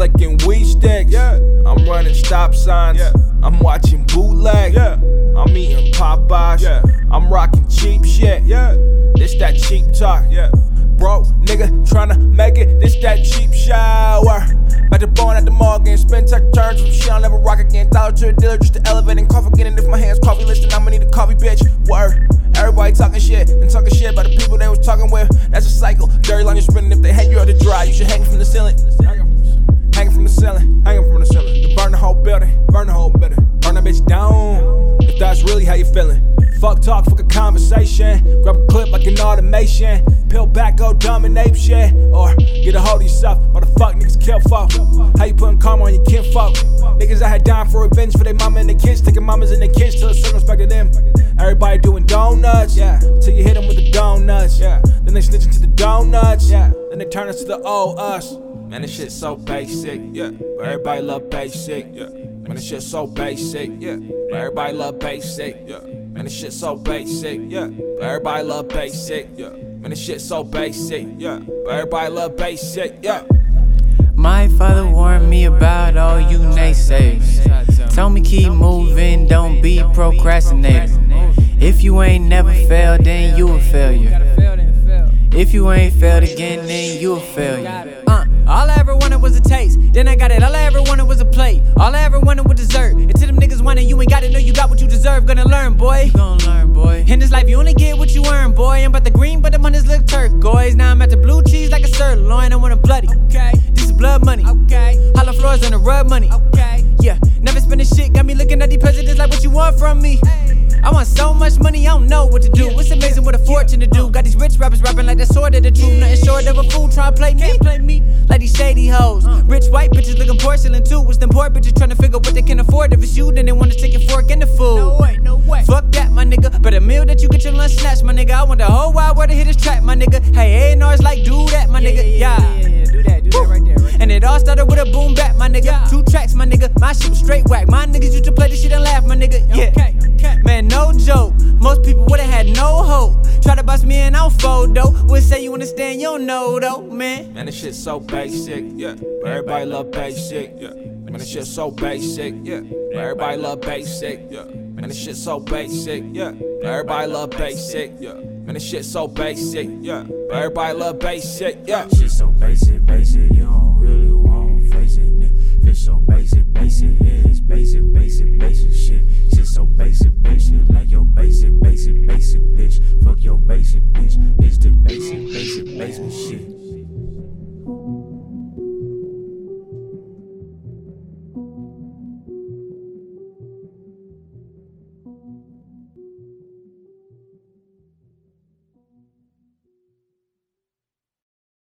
licking weed sticks. Yeah. I'm running stop signs. Yeah. I'm watching bootleg. Yeah. I'm eating Popeyes. Yeah. I'm rocking cheap shit. Yeah. This that cheap talk. Yeah. Bro, nigga, tryna make it. This that cheap shower. About to bone at the mall again. Spend tech turns. Some shit I'll never rock again. Dollar to the dealer just to elevate and cough again. And if my hands coffee listing, I'ma need a coffee, bitch. Word. Everybody talking shit and talking shit about the people they was talking with. Cycle. Dirty line you're spinning. If they hang you out to dry, you should hang from the ceiling. Hanging from the ceiling. Hanging from the ceiling. To burn the whole building. Burn the whole building. Burn that bitch down. If that's really how you feeling. Fuck talk, fuck a conversation. Grab a an automation. Peel back, go dominate shit. Or get a hold of yourself. Why the fuck niggas kill folk? How you putting karma on your kinfolk? Niggas out had dying for revenge for their mama and their kids. Taking mamas and their kids till it's circumspect them. Everybody doing donuts. Yeah. Till you hit them with the donuts. Yeah. Then they snitching to the donuts. Yeah. Then they turn us to the old us. Man, this shit so basic. Yeah. But everybody love basic. Yeah. Man, this shit so basic. Yeah. But everybody love basic. Yeah. Man, this shit so basic. Yeah. But everybody love basic. Yeah. Man, this shit so basic. Yeah. But everybody love basic. Yeah. My father warned me about all you naysayers. Told me keep moving, don't be procrastinating. If you ain't never failed, then you a failure. If you ain't failed again, then you a failure. Was a taste. Then I got it. All I ever wanted was a plate. All I ever wanted was dessert. And to them niggas wanting you ain't got it. Know you got what you deserve. Gonna learn, boy. You gon' learn, boy. In this life, you only get what you earn, boy. I'm about the green, but the money's look turquoise. Now I'm at the blue cheese like a sirloin. I want a bloody. Okay. This is blood money. Okay. Hollow floors and the rub money. Okay. Yeah. Never spending shit. Got me looking at these presidents like what you want from me. I want so much money, I don't know what to do. It's amazing what a fortune to do. Got these rich rappers rapping like the sword of the truth. Nothing short of a fool trying to play me. Play me like these shady hoes. Uh. Rich white bitches looking porcelain too. It's them poor bitches trying to figure what they can afford. If it's you, then they wanna take your fork in the food. No way, no way. Fuck that, my nigga. But a meal that you get your lunch snatched, my nigga. I want the whole wide world to hit this track, my nigga. Hey, A&R's like, do that, my nigga. Yeah. Yeah, yeah, yeah, do that, do that right there. Right And it all started with a boom back, my nigga. Two tracks, my nigga. My shit was straight whack. My niggas used to play this shit and laugh, my nigga. Yeah. Okay, okay. bust me and I'll fold though. Would say you understand, you don't know though, man. Man, this shit so basic, yeah. Everybody love basic, yeah. Man, this shit so basic, yeah. Everybody love basic, yeah. Man, this shit so basic, yeah. Everybody love basic, yeah. Man, this shit so basic, yeah. Everybody love basic, yeah. Shit so basic, basic, you don't really want face it, nigga. It's so basic.